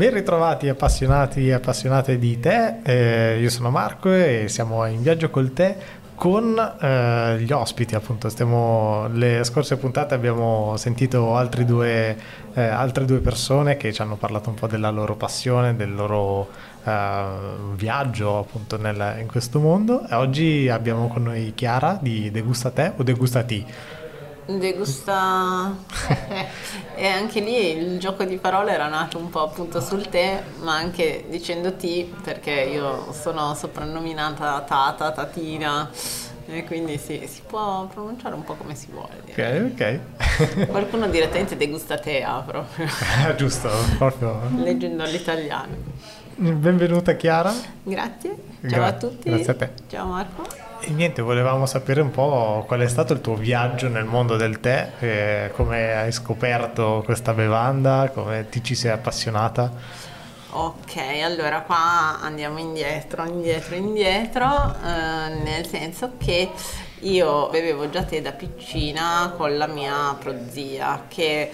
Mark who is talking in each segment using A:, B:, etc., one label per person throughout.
A: Ben ritrovati appassionati e appassionate di tè, eh, io sono Marco e siamo in viaggio col tè con eh, gli ospiti appunto. Stiamo, le scorse puntate abbiamo sentito due, eh, altre due persone che ci hanno parlato un po' della loro passione, del loro eh, viaggio appunto nel, in questo mondo. E oggi abbiamo con noi Chiara di Degusta Tè o Degusta Tea
B: degusta. E anche lì il gioco di parole era nato un po' appunto sul tè ma anche dicendo ti perché io sono soprannominata Tata, Tatina e quindi sì, si può pronunciare un po' come si vuole
A: direi. ok
B: ok. Qualcuno direttamente degusta tea proprio
A: giusto proprio.
B: Leggendo all'italiano
A: benvenuta Chiara.
B: Grazie. Ciao Gra- a tutti.
A: grazie a te.
B: Ciao Marco
A: e niente, volevamo sapere un po' qual è stato il tuo viaggio nel mondo del tè, eh, come hai scoperto questa bevanda, come ti ci sei appassionata.
B: Ok, allora qua andiamo indietro, indietro, indietro, eh, nel senso che io bevevo già tè da piccina con la mia prozia che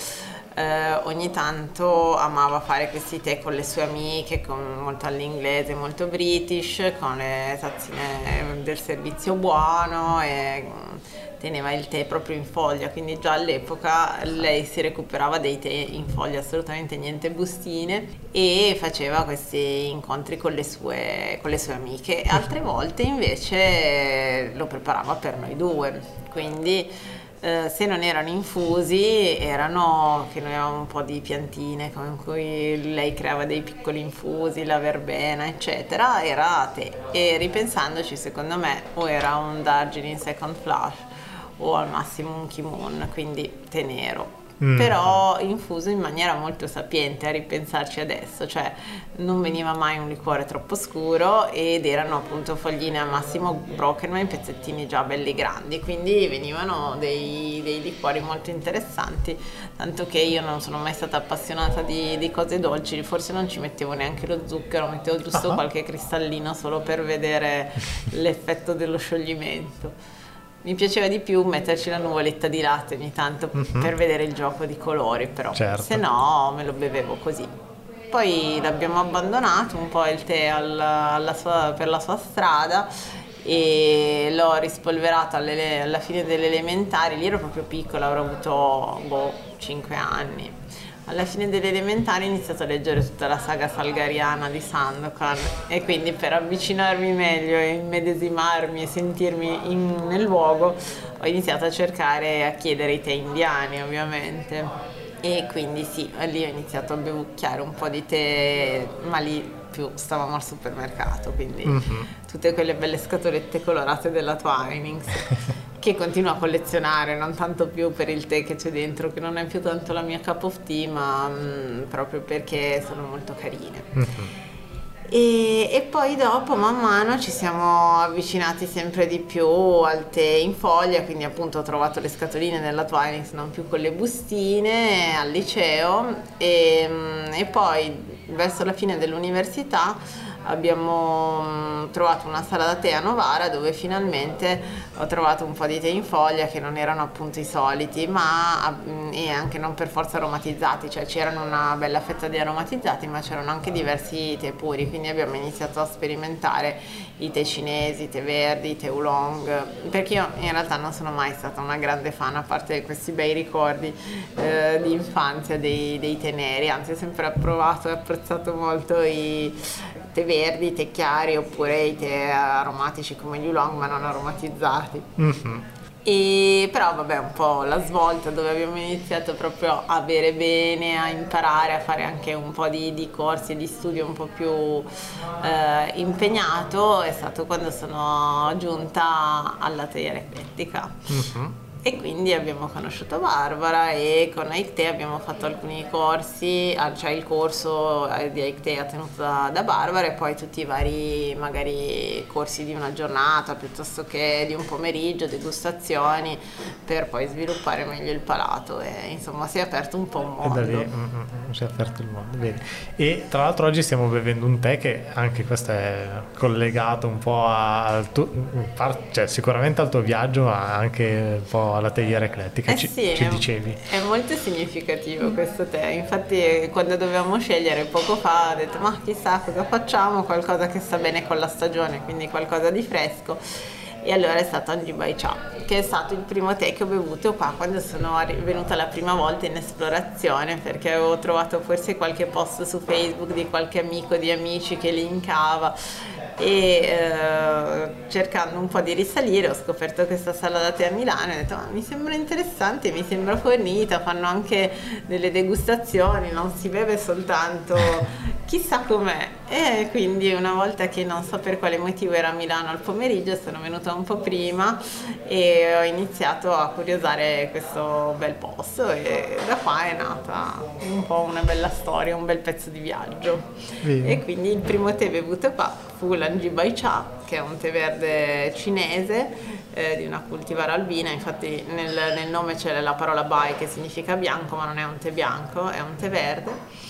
B: eh, ogni tanto amava fare questi tè con le sue amiche, con, molto all'inglese, molto british, con le tazzine del servizio buono e mm, teneva il tè proprio in foglia, quindi già all'epoca lei si recuperava dei tè in foglia, assolutamente niente bustine e faceva questi incontri con le sue, con le sue amiche. Altre volte invece lo preparava per noi due, quindi eh, se non erano infusi erano che noi avevamo un po' di piantine con cui lei creava dei piccoli infusi, la verbena eccetera, era tè e ripensandoci secondo me o era un Darjeeling Second Flush o al massimo un Kimoon, quindi tè nero mm. però infuso in maniera molto sapiente a ripensarci adesso, cioè non veniva mai un liquore troppo scuro ed erano appunto fogline al massimo broken ma in pezzettini già belli grandi, quindi venivano dei, dei, liquori molto interessanti, tanto che io non sono mai stata appassionata di, di cose dolci, forse non ci mettevo neanche lo zucchero, mettevo giusto uh-huh. qualche cristallino solo per vedere l'effetto dello scioglimento mi piaceva di più metterci la nuvoletta di latte ogni tanto mm-hmm. per vedere il gioco di colori, però certo. se no me lo bevevo così. Poi l'abbiamo abbandonato un po' il tè alla, alla sua, per la sua strada e l'ho rispolverato alla fine delle elementari, lì ero proprio piccola, avrò avuto boh, 5 anni alla fine delle elementari ho iniziato a leggere tutta la saga salgariana di Sandokan e quindi per avvicinarmi meglio e immedesimarmi e sentirmi in, nel luogo ho iniziato a cercare a chiedere i tè indiani ovviamente e quindi sì, lì ho iniziato a bevucchiare un po' di tè, ma lì più stavamo al supermercato, quindi mm-hmm. tutte quelle belle scatolette colorate della Twinings. che continuo a collezionare, non tanto più per il tè che c'è dentro, che non è più tanto la mia cup of tea, ma mh, mm, proprio perché sono molto carine. Mm-hmm. E, e, poi dopo man mano ci siamo avvicinati sempre di più al tè in foglia, quindi appunto ho trovato le scatoline della Twinings non più con le bustine al liceo e, mm, e poi verso la fine dell'università abbiamo mm, trovato una sala da tè a Novara dove finalmente ho trovato un po' di tè in foglia che non erano appunto i soliti ma mm, e anche non per forza aromatizzati. Cioè c'erano una bella fetta di aromatizzati ma c'erano anche diversi tè puri. Quindi abbiamo iniziato a sperimentare i tè cinesi, i tè verdi, i tè oolong perché io in realtà non sono mai stata una grande fan a parte questi bei ricordi eh, di infanzia dei, dei tè neri. Anzi ho sempre approvato e apprezzato molto i tè verdi, tè chiari oppure i tè aromatici come gli oolong ma non aromatizzati. Mm-hmm. E però vabbè un po' la svolta dove abbiamo iniziato proprio a bere bene, a imparare, a fare anche un po' di, di corsi e di studio un po' più eh, impegnato è stato quando sono giunta alla teoria eclettica. Mm-hmm e quindi abbiamo conosciuto Barbara e con Aikte abbiamo fatto alcuni corsi, cioè il corso eh, di Aikte tenuto da, da, Barbara e poi tutti i vari magari corsi di una giornata piuttosto che di un pomeriggio, degustazioni per poi sviluppare meglio il palato e insomma si è aperto un po' un mondo.
A: Lì mm, mm, si è aperto il mondo, vedi. E tra l'altro oggi stiamo bevendo un tè che anche questo è collegato un po' al tuo, cioè sicuramente al tuo viaggio ma anche un po' alla teiera eclettica,
B: Eh
A: ci,
B: sì,
A: ci
B: è-
A: dicevi.
B: È molto significativo questo tè, infatti quando dovevamo scegliere poco fa ho detto ma chissà cosa facciamo, qualcosa che sta bene con la stagione, quindi qualcosa di fresco. E allora è stato Anji Bai Cha, che è stato il primo tè che ho bevuto qua quando sono venuta la prima volta in esplorazione, perché avevo trovato forse qualche post su Facebook di qualche amico di amici che linkava. E eh, cercando un po' di risalire ho scoperto questa sala da tè a Milano e ho detto "Ah, mi sembra interessante, mi sembra fornita, fanno anche delle degustazioni, non si beve soltanto chissà com'è. E quindi una volta che non so per quale motivo era a Milano al pomeriggio sono venuta un po' prima e ho iniziato a curiosare questo bel posto e da qua è nata un po' una bella storia, un bel pezzo di viaggio.
A: Bene.
B: E quindi il primo tè bevuto qua fu l'Anji Bai Cha, che è un tè verde cinese eh, di una cultivar albina, infatti nel, nel nome c'è la parola Bai che significa bianco, ma non è un tè bianco, è un tè verde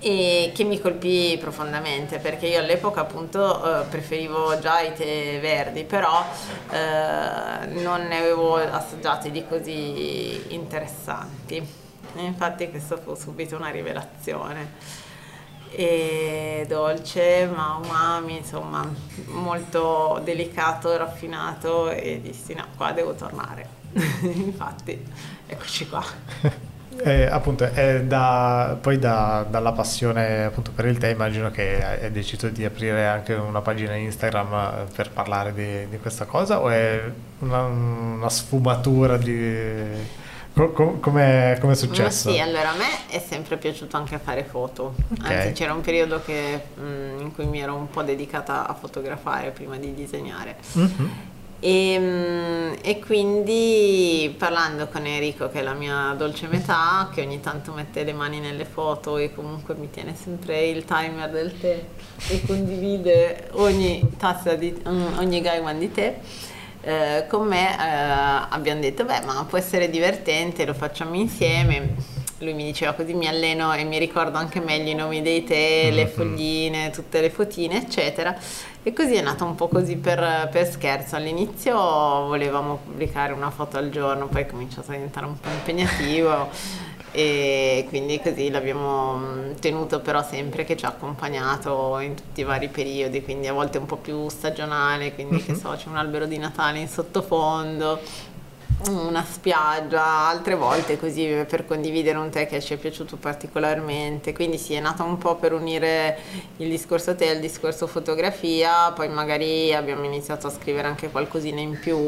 B: e che mi colpì profondamente perché io all'epoca appunto eh, preferivo già i tè verdi però eh, non ne avevo assaggiati di così interessanti. E infatti questo fu subito una rivelazione. E dolce ma umami insomma molto delicato raffinato e dissi no qua devo tornare. Infatti eccoci qua
A: Eh, appunto, è da, poi da- dalla passione appunto per il tè immagino che hai deciso di aprire anche una pagina Instagram eh, per parlare di, di questa cosa o è una, una sfumatura di... co- co- Come è successo?
B: Ma sì, allora a me è sempre piaciuto anche fare foto,
A: Ok.
B: anzi c'era un periodo che, mm, in cui mi ero un po' dedicata a fotografare prima di disegnare.
A: Mhm.
B: E, mm, e quindi parlando con Enrico, che è la mia dolce metà, che ogni tanto mette le mani nelle foto e comunque mi tiene sempre il timer del tè e condivide ogni tazza di mm, ogni gaiwan di tè. eh, con me eh, abbiamo detto beh ma può essere divertente lo facciamo insieme lui mi diceva così mi alleno e mi ricordo anche meglio i nomi dei tè, le
A: Mhm.
B: fogline, tutte le fotine, eccetera. E così è nato un po' così per, per scherzo. All'inizio volevamo pubblicare una foto al giorno, poi è cominciato a diventare un po' impegnativo e quindi così l'abbiamo mm, tenuto però sempre che ci ha accompagnato in tutti i vari periodi, quindi a volte un po' più stagionale, quindi che
A: Mhm.
B: so, c'è un albero di Natale in sottofondo, una spiaggia, altre volte così per condividere un tè che ci è piaciuto particolarmente. Quindi sì, è nata un po' per unire il discorso tè al discorso fotografia, poi magari abbiamo iniziato a scrivere anche qualcosina in più.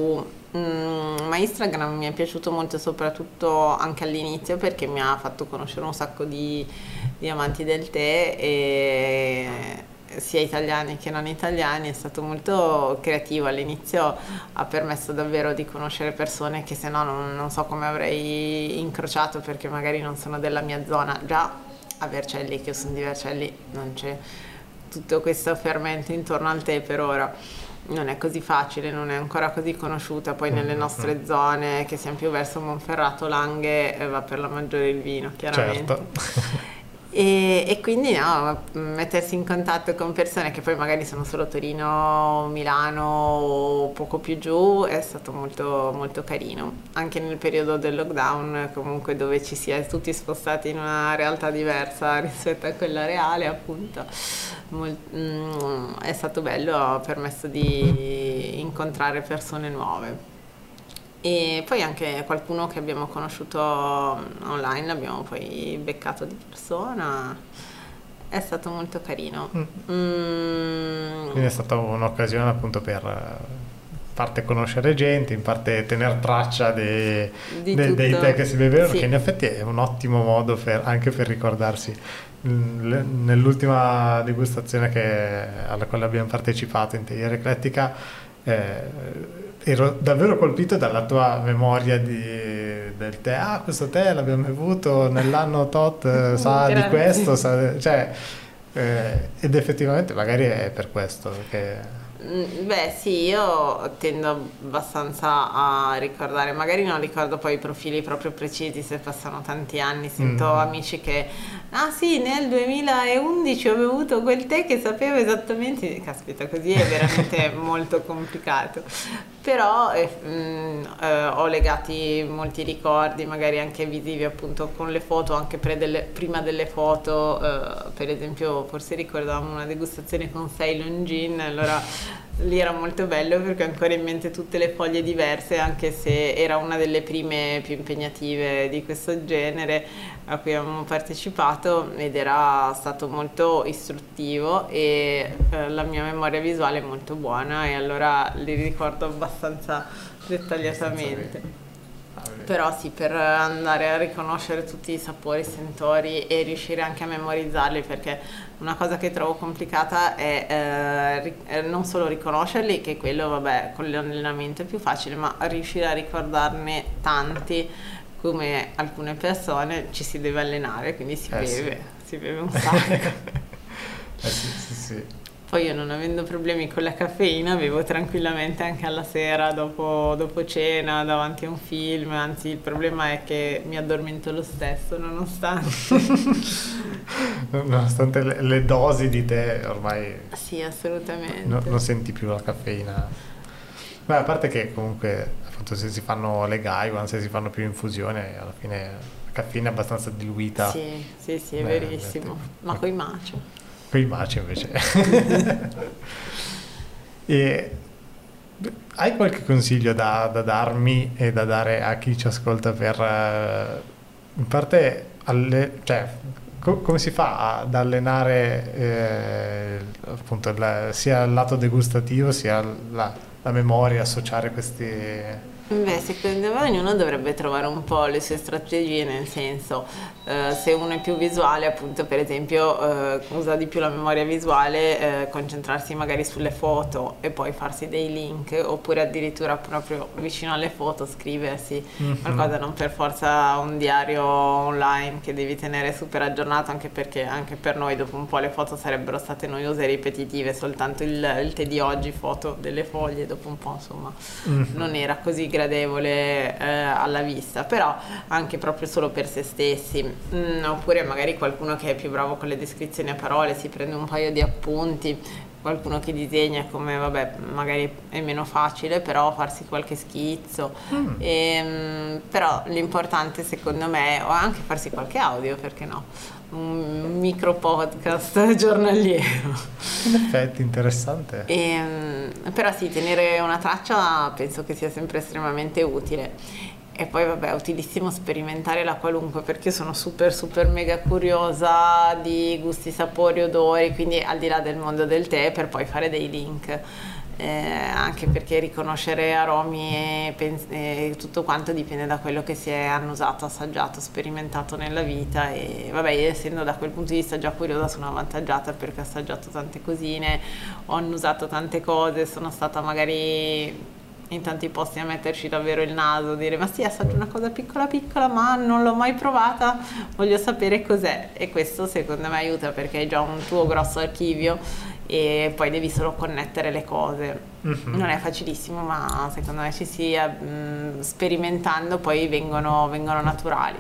B: Mm, ma Instagram mi è piaciuto molto soprattutto anche all'inizio perché mi ha fatto conoscere un sacco di, di amanti del tè e sia italiani che non italiani, è stato molto creativo all'inizio, ha permesso davvero di conoscere persone che se no non, non so come avrei incrociato perché magari non sono della mia zona, già a Vercelli, che io sono di Vercelli, non c'è tutto questo fermento intorno al tè per ora. Non è così facile, non è ancora così conosciuta, poi nelle nostre zone che siamo più verso Monferrato, Langhe, eh, va per la maggiore il vino, chiaramente.
A: Certo.
B: E, e quindi no, mettersi in contatto con persone che poi magari sono solo Torino, Milano o poco più giù è stato molto, molto carino. Anche nel periodo del lockdown, comunque dove ci si è tutti spostati in una realtà diversa rispetto a quella reale, appunto, mol- mm, è stato bello, ha permesso di incontrare persone nuove. E poi anche qualcuno che abbiamo conosciuto online, l'abbiamo poi beccato di persona, è stato molto carino. Mm,
A: Quindi è stata un'occasione appunto per eh, parte conoscere gente, in parte tenere traccia dei, de- dei tè che si bevevano,
B: Sì.
A: che in effetti è un ottimo modo per- anche per ricordarsi. Mm, Nell'ultima degustazione che- alla quale abbiamo partecipato in Teiera Eclettica eh, ero davvero colpito dalla tua memoria di- del tè. Ah, questo tè l'abbiamo bevuto nell'anno tot, eh, sa di
B: Grazie.
A: questo, sa- cioè, eh, ed effettivamente magari è per questo che...
B: Mm, Beh sì, io tendo abbastanza a ricordare, magari non ricordo poi i profili proprio precisi se passano tanti anni, sento
A: Mm.
B: amici che ah sì, nel 2011 ho bevuto quel tè che sapevo esattamente, caspita, così è veramente molto complicato. Però eh, mh, eh, ho legati molti ricordi, magari anche visivi appunto con le foto, anche delle, prima delle foto, eh, per esempio forse ricordavamo una degustazione con Ceylon Gin, allora lì era molto bello perché ho ancora in mente tutte le foglie diverse, anche se era una delle prime più impegnative di questo genere a cui abbiamo partecipato ed era stato molto istruttivo e eh, la mia memoria visuale è molto buona e allora li ricordo abbastanza dettagliatamente. Però sì, per andare a riconoscere tutti i sapori, i sentori e riuscire anche a memorizzarli, perché una cosa che trovo complicata è eh, eh, non solo riconoscerli, che quello vabbè con l'allenamento è più facile, ma riuscire a ricordarne tanti come alcune persone ci si deve allenare, quindi si
A: Eh,
B: beve, si beve un sacco.
A: Eh sì, sì, sì.
B: Poi io non avendo problemi con la caffeina bevo tranquillamente anche alla sera dopo, dopo cena davanti a un film, anzi il problema è che mi addormento lo stesso nonostante.
A: Nonostante le, le dosi di tè ormai
B: sì, assolutamente.
A: no- non senti più la caffeina. Beh, a parte che comunque appunto se si fanno le Gaiwan, se si fanno più infusioni, alla fine la caffeina è abbastanza diluita.
B: Sì, sì, sì, è
A: Beh,
B: verissimo.
A: detto-
B: Ma coi macio.
A: Con i maci invece. e hai qualche consiglio da, da darmi e da dare a chi ci ascolta per, eh, in parte, alle- cioè, co- come si fa ad allenare eh, appunto il- sia il lato degustativo sia la, la memoria, associare questi...
B: Beh, secondo me ognuno dovrebbe trovare un po' le sue strategie, nel senso, eh, se uno è più visuale, appunto, per esempio, eh, usa di più la memoria visuale, eh, concentrarsi magari sulle foto e poi farsi dei link, oppure addirittura proprio vicino alle foto scriversi qualcosa, non per forza un diario online che devi tenere super aggiornato, anche perché anche per noi dopo un po' le foto sarebbero state noiose e ripetitive, soltanto il, il tè di oggi, foto delle foglie, dopo un po' insomma
A: Mhm.
B: non era così gradevole eh, alla vista, però anche proprio solo per se stessi, Mm, oppure magari qualcuno che è più bravo con le descrizioni a parole, si prende un paio di appunti, qualcuno che disegna come vabbè magari è meno facile, però farsi qualche schizzo,
A: Mm.
B: Ehm, però l'importante secondo me è o anche farsi qualche audio, perché no? Un micro podcast giornaliero.
A: In effetti, interessante.
B: Ehm, però sì, tenere una traccia penso che sia sempre estremamente utile. E poi vabbè, è utilissimo sperimentare la qualunque perché sono super super mega curiosa di gusti, sapori, odori, quindi al di là del mondo del tè per poi fare dei link. Eh, anche perché riconoscere aromi e, pens- e tutto quanto dipende da quello che si è annusato, assaggiato, sperimentato nella vita e vabbè io essendo da quel punto di vista già curiosa sono avvantaggiata perché ho assaggiato tante cosine, ho annusato tante cose, sono stata magari in tanti posti a metterci davvero il naso, dire ma sì assaggio una cosa piccola piccola ma non l'ho mai provata, voglio sapere cos'è e questo secondo me aiuta perché hai già un tuo grosso archivio e poi devi solo connettere le cose.
A: Mhm.
B: Non è facilissimo ma secondo me ci sia mh, sperimentando poi vengono, vengono naturali.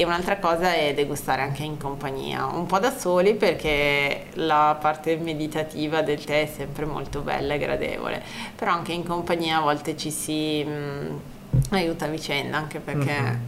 B: E un'altra cosa è degustare anche in compagnia, un po' da soli perché la parte meditativa del tè è sempre molto bella e gradevole, però anche in compagnia a volte ci si mh, aiuta a vicenda, anche perché
A: Mhm.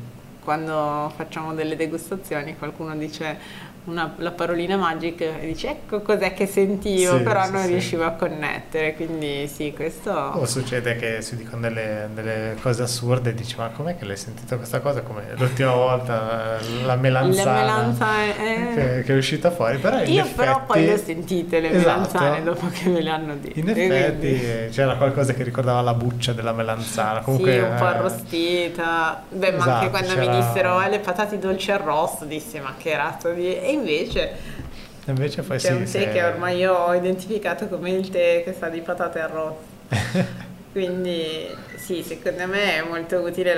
B: quando facciamo delle degustazioni qualcuno dice una- la parolina magica e dice ecco cos'è che sentivo,
A: Sì,
B: però
A: sì,
B: non
A: sì.
B: riuscivo a connettere, quindi sì, questo...
A: O succede che si dicono delle, delle cose assurde e dici ma com'è che l'hai sentito questa cosa come l'ultima volta eh, la melanzana,
B: La melanzana è-
A: che, che è uscita fuori però in
B: Io
A: effetti,
B: però poi le ho sentite le
A: Esatto.
B: melanzane dopo che me le hanno dette.
A: in
B: quindi-
A: effetti eh, c'era qualcosa che ricordava la buccia della melanzana comunque
B: sì, un po'
A: eh,
B: arrostita. Beh, ma anche
A: Esatto,
B: quando mi dissero eh, le patate dolci arrosto, dissi ma che razza di... E invece
A: invece poi
B: c'è
A: sì,
B: un tè
A: se-
B: che ormai io ho identificato come il tè che sa di patate arroste. Quindi sì, secondo me è molto utile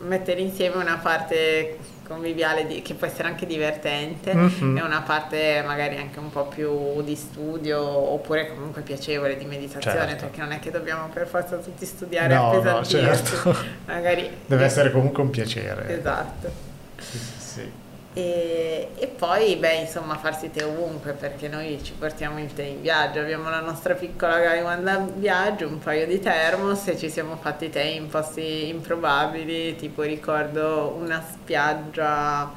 B: mettere insieme una parte conviviale di- che può essere anche divertente
A: Mhm.
B: e una parte magari anche un po' più di studio oppure comunque piacevole di meditazione
A: Certo.
B: perché non è che dobbiamo per forza tutti studiare
A: No, no,
B: appesantirsi
A: certo.
B: magari
A: deve essere comunque un piacere
B: esatto
A: sì, sì.
B: E, e, poi, beh, insomma, farsi tè ovunque perché noi ci portiamo il tè in viaggio. Abbiamo la nostra piccola Gaiwan da viaggio, un paio di termos e ci siamo fatti tè in posti improbabili. Tipo, ricordo una spiaggia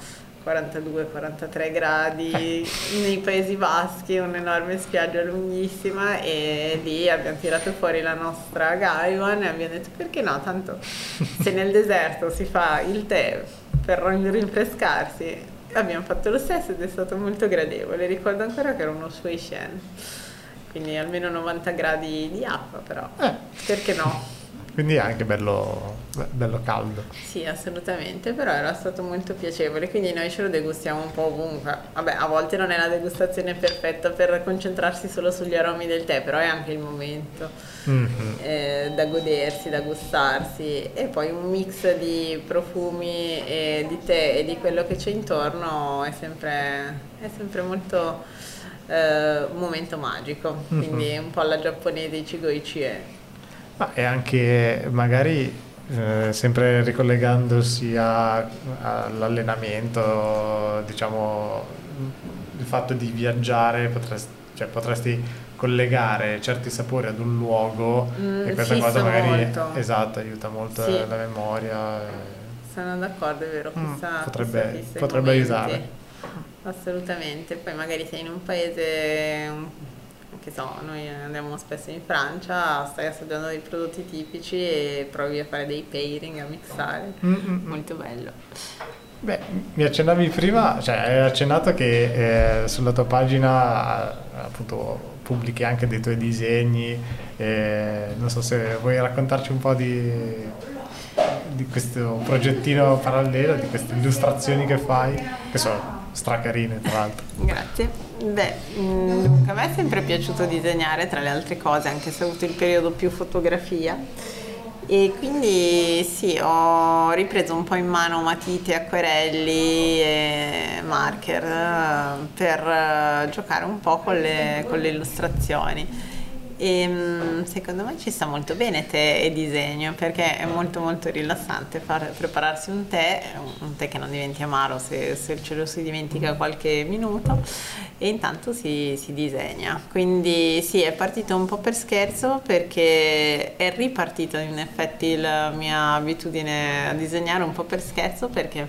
B: 42-43 gradi nei Paesi Baschi, un'enorme spiaggia lunghissima e lì abbiamo tirato fuori la nostra Gaiwan e abbiamo detto perché no, tanto se nel deserto si fa il tè per rinfrescarsi, abbiamo fatto lo stesso ed è stato molto gradevole. Ricordo ancora che era uno Shui Shen, quindi almeno 90 gradi di acqua però, eh. perché no?
A: Quindi è anche bello, bello, caldo.
B: Sì, assolutamente, però era stato molto piacevole, quindi noi ce lo degustiamo un po' ovunque. Vabbè, a volte non è la degustazione perfetta per concentrarsi solo sugli aromi del tè, però è anche il momento mm-hmm. eh, da godersi, da gustarsi. E poi un mix di profumi e di tè e di quello che c'è intorno è sempre, è sempre molto eh, un momento magico, quindi mm-hmm. un po' alla giapponese Ichigoichi è
A: ma e anche magari eh, sempre ricollegandosi all'allenamento, diciamo, il fatto di viaggiare, potresti, cioè, potresti collegare certi sapori ad un luogo mm, e questa cosa magari esatto, aiuta molto sì. la memoria.
B: Sono d'accordo, è vero, chissà,
A: mm, potrebbe, potrebbe aiutare.
B: Assolutamente, poi magari sei in un paese che so, noi andiamo spesso in Francia, stai assaggiando dei prodotti tipici e provi a fare dei pairing, a mixare, Mm-mm. molto bello.
A: Beh, mi accennavi prima, cioè hai accennato che eh, sulla tua pagina appunto pubblichi anche dei tuoi disegni, eh, non so se vuoi raccontarci un po' di, di questo progettino parallelo, di queste illustrazioni che fai, che sono stracarine tra l'altro.
B: Grazie. Beh, mm, a me è sempre piaciuto disegnare tra le altre cose, anche se ho avuto il periodo più fotografia. E quindi sì, ho ripreso un po' in mano matite, acquerelli e marker eh, per eh, giocare un po' con le, con le illustrazioni. E ehm, secondo me ci sta molto bene tè e disegno perché è molto molto rilassante far, prepararsi un tè, un tè che non diventi amaro se, se ce lo si dimentica qualche minuto e intanto si, si, disegna. Quindi sì, è partito un po' per scherzo perché è ripartita in effetti la mia abitudine a disegnare un po' per scherzo perché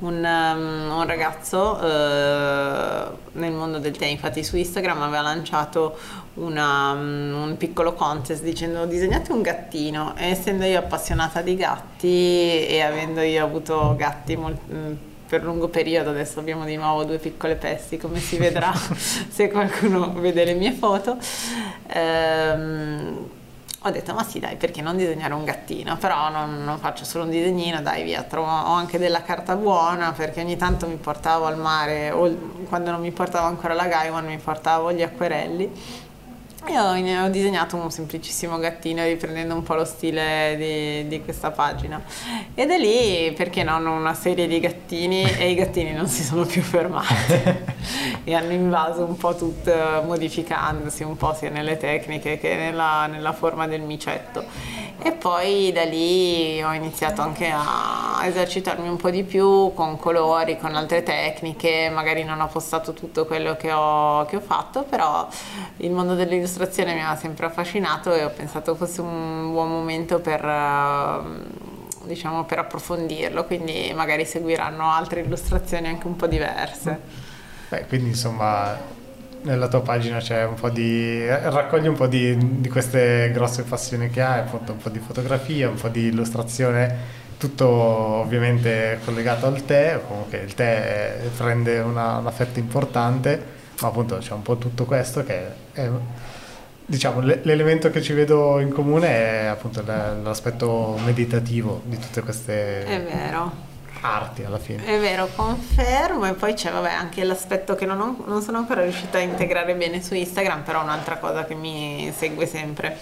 B: un, um, un ragazzo eh, nel mondo del tè, infatti su Instagram aveva lanciato una, um, un piccolo contest dicendo disegnate un gattino e essendo io appassionata di gatti e avendo io avuto gatti molto mm, per lungo periodo, adesso abbiamo di nuovo due piccole pesti, come si vedrà se qualcuno vede le mie foto. Ehm, ho detto ma sì dai perché non disegnare un gattino? Però non, non, faccio solo un disegnino dai via trovo, ho anche della carta buona perché ogni tanto mi portavo al mare o quando non mi portavo ancora la Gaiwan mi portavo gli acquerelli io ho disegnato un semplicissimo gattino riprendendo un po' lo stile di, di, questa pagina. E da lì perché non una serie di gattini e i gattini non si sono più fermati. E hanno invaso un po' tutto modificandosi un po' sia nelle tecniche che nella, nella forma del micetto e poi da lì ho iniziato anche a esercitarmi un po' di più con colori, con altre tecniche, magari non ho postato tutto quello che ho, che ho fatto, però il mondo dell'illustrazione mi ha sempre affascinato e ho pensato fosse un buon momento per diciamo per approfondirlo, quindi magari seguiranno altre illustrazioni anche un po' diverse.
A: Beh, quindi insomma nella tua pagina c'è un po' di raccogli un po' di, di, queste grosse passioni che hai, appunto un po' di fotografia, un po' di illustrazione, tutto ovviamente collegato al tè, comunque il tè prende una, una fetta importante, ma appunto c'è un po' tutto questo che è, diciamo l'elemento che ci vedo in comune è appunto l'aspetto meditativo di tutte queste
B: è vero
A: arti alla fine.
B: È vero, confermo e poi c'è vabbè, anche l'aspetto che non, ho, non sono ancora riuscita a integrare bene su Instagram, però un'altra cosa che mi segue sempre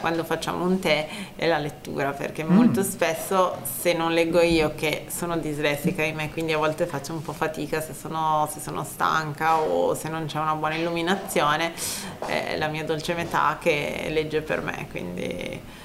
B: quando facciamo un tè è la lettura, perché mm. molto spesso se non leggo io che sono dislessica in me, quindi a volte faccio un po' fatica se sono, se sono stanca o se non c'è una buona illuminazione, è la mia dolce metà che legge per me, quindi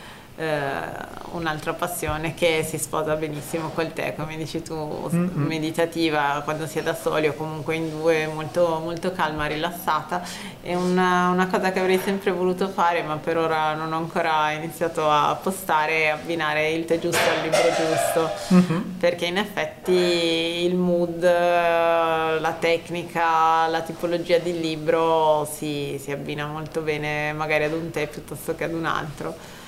B: un'altra passione che si sposa benissimo col tè, come dici tu, mm-hmm. meditativa quando si è da soli o comunque in due, molto, molto calma, rilassata. È una, una, cosa che avrei sempre voluto fare, ma per ora non ho ancora iniziato a postare e abbinare il tè giusto al libro giusto, mm-hmm. perché in effetti il mood, la tecnica, la tipologia di libro si, si abbina molto bene magari ad un tè piuttosto che ad un altro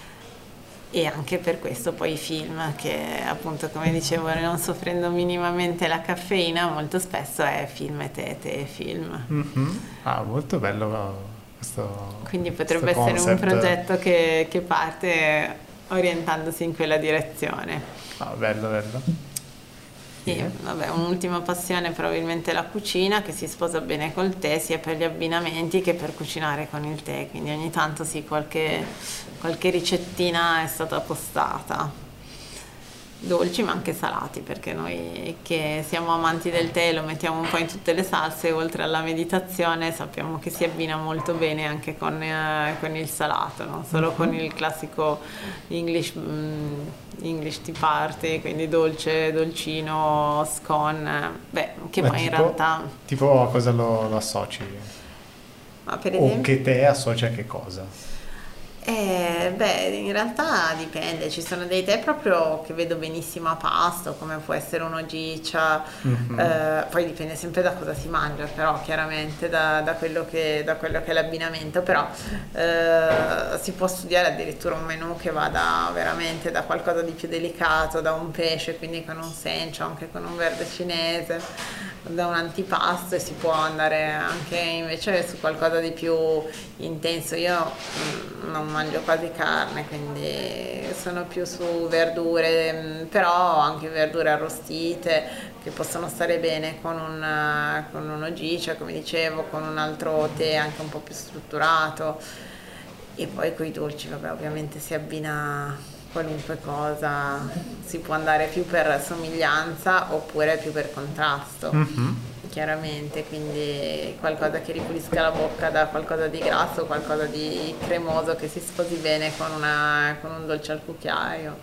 B: e anche per questo poi i film che appunto come dicevo non soffrendo minimamente la caffeina molto spesso è film e tè, tè e film
A: mm-hmm. ah molto bello questo
B: quindi potrebbe
A: questo
B: essere
A: concept.
B: un progetto che, che, parte orientandosi in quella direzione
A: ah bello bello
B: e vabbè, un'ultima passione probabilmente la cucina che si sposa bene col tè sia per gli abbinamenti che per cucinare con il tè, quindi ogni tanto sì qualche, qualche ricettina è stata postata dolci ma anche salati perché noi che siamo amanti del tè lo mettiamo un po' in tutte le salse oltre alla meditazione sappiamo che si abbina molto bene anche con, eh, con il salato non solo con mhm. il classico English, mm, English tea party quindi dolce, dolcino, scone beh che Beh, poi tipo, in realtà
A: tipo a cosa lo, lo associ?
B: Ma per esempio,
A: o che tè associa a che cosa?
B: Eh, beh, in realtà dipende, ci sono dei tè proprio che vedo benissimo a pasto, come può essere uno giccia, mm-hmm. eh, poi dipende sempre da cosa si mangia, però chiaramente da, da, quello, che, da quello, che, è l'abbinamento, però eh, si può studiare addirittura un menù che vada veramente da qualcosa di più delicato, da un pesce, quindi con un sencio, anche con un verde cinese, da un antipasto e si può andare anche invece su qualcosa di più intenso. Io mh, mm, non mangio quasi carne, quindi sono più su verdure, mm, però anche verdure arrostite che possono stare bene con, un, con uno gicia, come dicevo, con un altro tè anche un po' più strutturato. E poi con i dolci, vabbè, ovviamente si abbina qualunque cosa, si può andare più per somiglianza oppure più per contrasto. Mm-hmm chiaramente, quindi qualcosa che ripulisca la bocca da qualcosa di grasso, qualcosa di cremoso che si sposi bene con, una, con un dolce al cucchiaio.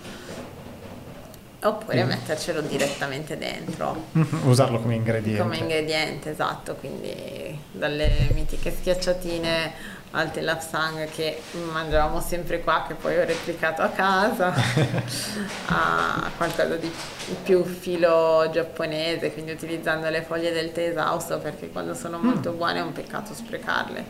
B: Oppure mm. mettercelo direttamente dentro.
A: Usarlo come ingrediente.
B: Come ingrediente, esatto, quindi dalle mitiche schiacciatine al telapsang che mangiavamo sempre qua, che poi ho replicato a casa, a qualcosa di più filo giapponese, quindi utilizzando le foglie del tè esausto perché quando sono mm. molto buone è un peccato sprecarle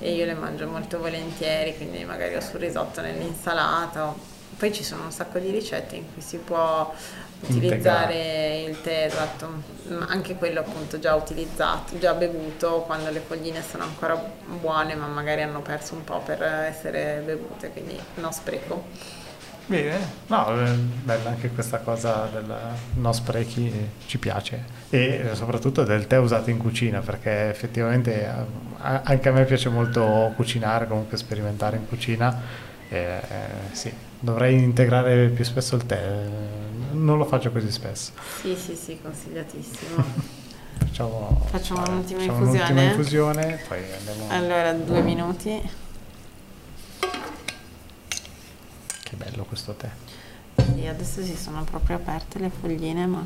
B: e io le mangio molto volentieri, quindi magari ho sul risotto nell'insalata. Poi ci sono un sacco di ricette in cui si può utilizzare il tè, esatto, anche quello appunto già utilizzato, già bevuto quando le fogline sono ancora buone ma magari hanno perso un po' per essere bevute, quindi no spreco.
A: Bene, no, eh, bella anche questa cosa del no sprechi, ci piace. E soprattutto del tè usato in cucina perché effettivamente anche a me piace molto cucinare, comunque sperimentare in cucina, eh, sì, dovrei integrare più spesso il tè non lo faccio così spesso.
B: Sì, sì, sì, consigliatissimo.
A: facciamo,
B: facciamo vabbè, un'ultima facciamo infusione. Un'ultima
A: infusione, poi andiamo...
B: Allora, due minuti.
A: Che bello questo tè.
B: Sì, adesso si sono proprio aperte le fogline, ma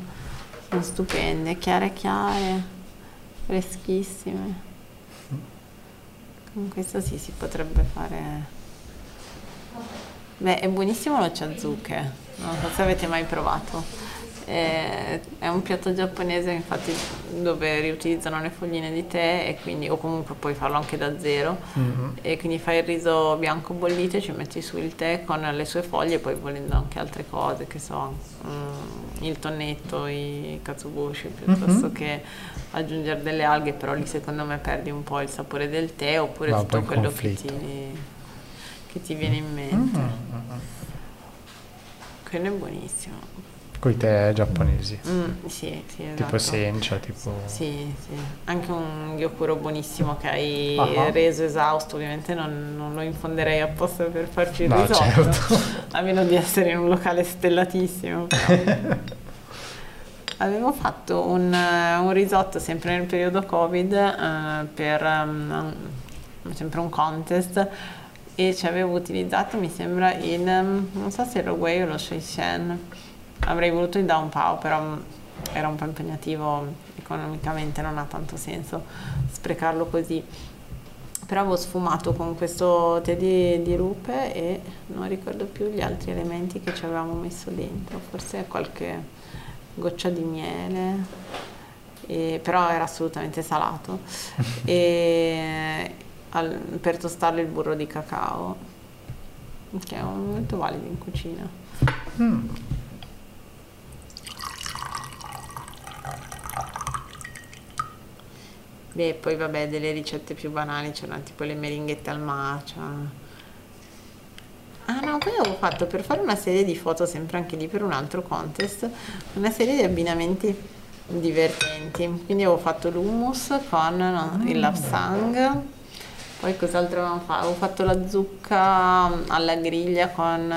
B: sono stupende, chiare chiare, freschissime. Con questo sì, si potrebbe fare... Beh, è buonissimo lo chazuke non so se avete mai provato. È un piatto giapponese infatti dove riutilizzano le fogline di tè e quindi, o comunque puoi farlo anche da zero mm-hmm. e quindi fai il riso bianco bollito, ci metti su il tè con le sue foglie e poi volendo anche altre cose che so, mm, il tonnetto, i katsubushi piuttosto mm-hmm. che aggiungere delle alghe però lì secondo me perdi un po' il sapore del tè oppure Va tutto quello che ti, che ti, viene in mente. Mm-hmm. Quello è buonissimo.
A: Con i tè giapponesi.
B: Mm, sì, sì, esatto.
A: Tipo sencha, tipo...
B: Sì, sì. Anche un gyokuro buonissimo che hai uh-huh. reso esausto, ovviamente non, non, lo infonderei apposta per farci il no, risotto. Certo. A meno di essere in un locale stellatissimo. Avevo fatto un, un, risotto sempre nel periodo Covid uh, per um, sempre un contest e ci avevo utilizzato mi sembra il non so se era Wei o lo Sheishen avrei voluto il Down Pao però era un po' impegnativo economicamente non ha tanto senso sprecarlo così. Però avevo sfumato con questo tè di, di, rupe e non ricordo più gli altri elementi che ci avevamo messo dentro, forse qualche goccia di miele, e, però era assolutamente salato, e al, per tostarlo il burro di cacao, che è molto valido in cucina. Mm. Beh, poi vabbè, delle ricette più banali c'erano tipo le meringhette al matcha. Ah no, poi avevo fatto per fare una serie di foto, sempre anche lì per un altro contest, una serie di abbinamenti divertenti. Quindi avevo fatto l'hummus con no, il lapsang, poi cos'altro avevamo fatto? Avevo fatto la zucca alla griglia con,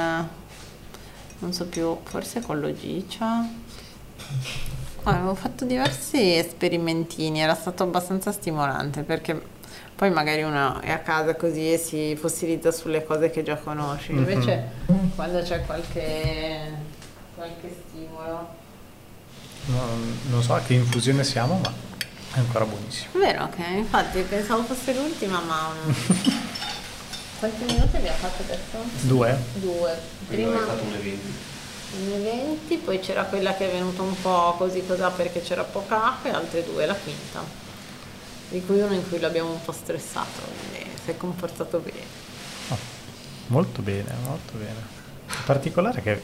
B: non so più, forse con l'ogicia avevo fatto diversi esperimentini, era stato abbastanza stimolante perché poi magari uno è a casa così e si fossilizza sulle cose che già conosci, mhm. invece mm-hmm. quando c'è qualche, qualche stimolo...
A: No, non so a che infusione siamo, ma è ancora buonissimo.
B: Vero, ok, infatti pensavo fosse l'ultima, ma... Quanti minuti abbiamo fatto adesso?
A: Due.
B: Due. Prima... È stato un 20 eventi, poi c'era quella che è venuta un po' così così perché c'era poca acqua e altre due, la quinta, di cui uno in cui l'abbiamo un po' stressato, quindi si è comportato bene.
A: Oh, molto bene, molto bene. In particolare che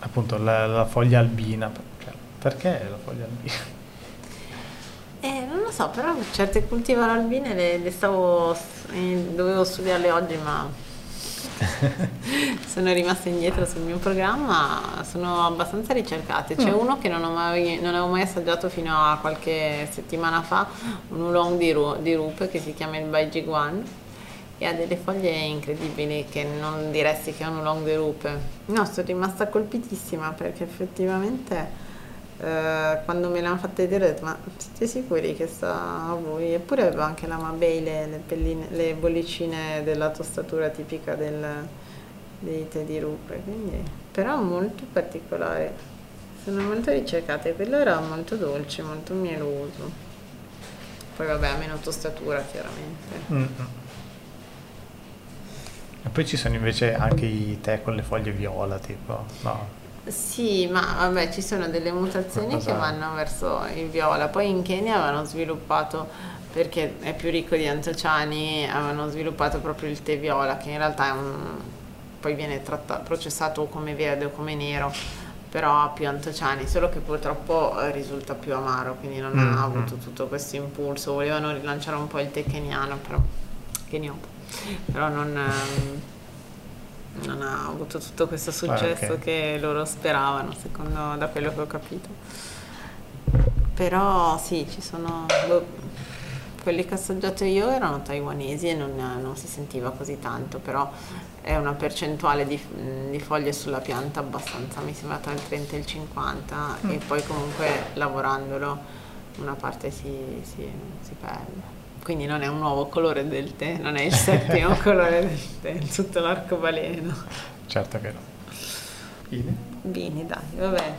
A: appunto la, la foglia albina, cioè, perché la foglia albina?
B: Eh, so, però certe cultivar albine le, le stavo, dovevo studiarle oggi, ma sono rimasta indietro sul mio programma, sono abbastanza ricercate. C'è mm. uno che non, mai, non, avevo mai assaggiato fino a qualche settimana fa, un oolong di, ru, di rupe che si chiama il Baijiguan e ha delle foglie incredibili che non diresti che è un oolong di rupe. No, sono rimasta colpitissima perché effettivamente eh, quando me l'hanno fatta vedere ho detto ma siete sicuri che sta a voi? Eppure aveva anche la Mabei, le, le, pelline, le bollicine della tostatura tipica del, dei tè di rupe, quindi, però molto particolare, sono molto ricercate, quello era molto dolce, molto mieloso. Poi vabbè, meno tostatura chiaramente. Mm-hmm.
A: E poi ci sono invece anche i tè con le foglie viola, tipo, no?
B: Sì, ma vabbè, ci sono delle mutazioni che vanno verso il viola. Poi in Kenya avevano sviluppato, perché è più ricco di antociani, avevano sviluppato proprio il tè viola, che in realtà un, poi viene trattato, processato come verde o come nero, però ha più antociani, solo che purtroppo eh, risulta più amaro, quindi non mm-hmm. ha avuto tutto questo impulso. Volevano rilanciare un po' il tè keniano, però, keniano, però non... Non ha avuto tutto questo successo ah, okay. che loro speravano, secondo da quello che ho capito. Però sì, ci sono boh, quelli che ho assaggiato io erano taiwanesi e non, non, si sentiva così tanto, però è una percentuale di, di, foglie sulla pianta abbastanza, mi sembra tra il 30 e il 50 mm. e poi comunque lavorandolo una parte si, si, si perde quindi non è un nuovo colore del tè, non è il settimo colore del tè, sotto l'arcobaleno.
A: Certo che no. Bene.
B: Bene, dai, vabbè.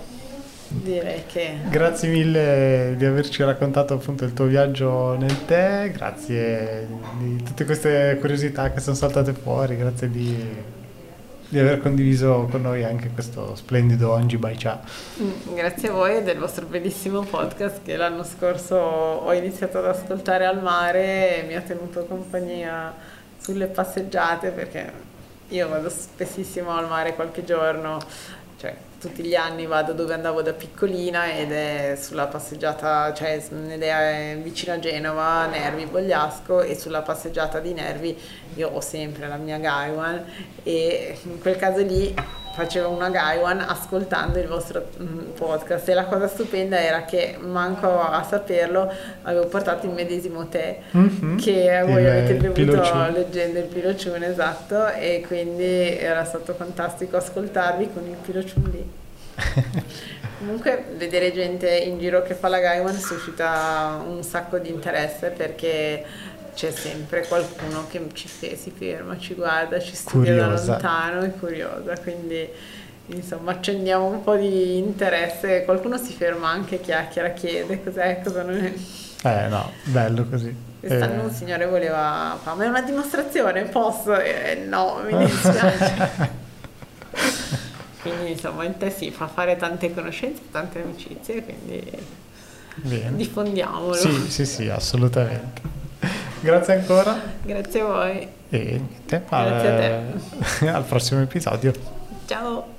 B: Direi che...
A: Grazie mille di averci raccontato appunto il tuo viaggio nel tè, grazie di tutte queste curiosità che sono saltate fuori, grazie di di aver condiviso con noi anche questo splendido Angie by Cha.
B: Mm, grazie a voi del vostro bellissimo podcast che l'anno scorso ho iniziato ad ascoltare al mare e mi ha tenuto compagnia sulle passeggiate perché io vado spessissimo al mare qualche giorno, cioè tutti gli anni vado dove andavo da piccolina ed è sulla passeggiata, cioè è vicino a Genova, Nervi, Bogliasco e sulla passeggiata di Nervi io ho sempre la mia Gaiwan e in quel caso lì facevo una Gaiwan ascoltando il vostro mm, podcast. E la cosa stupenda era che manco a saperlo avevo portato il medesimo tè mm-hmm. che voi il avete bevuto leggendo il Pilociun esatto. E quindi era stato fantastico ascoltarvi con il Pilociun lì. Comunque vedere gente in giro che fa la Gaiwan suscita un sacco di interesse perché c'è sempre qualcuno che ci si ferma, ci guarda, ci studia curiosa. da lontano, è curiosa, quindi insomma accendiamo un po' di interesse, qualcuno si ferma anche, chiacchiera, chiede cos'è, cosa non è.
A: Eh no, bello così.
B: Quest'anno
A: eh.
B: un signore voleva farmi una dimostrazione, posso? Eh, no, mi dispiace. quindi insomma in te si fa fare tante conoscenze, tante amicizie, quindi Bene. diffondiamolo.
A: Sì, sì, sì, assolutamente. Grazie ancora.
B: Grazie a voi.
A: E niente, Grazie al, a te. al prossimo episodio.
B: Ciao.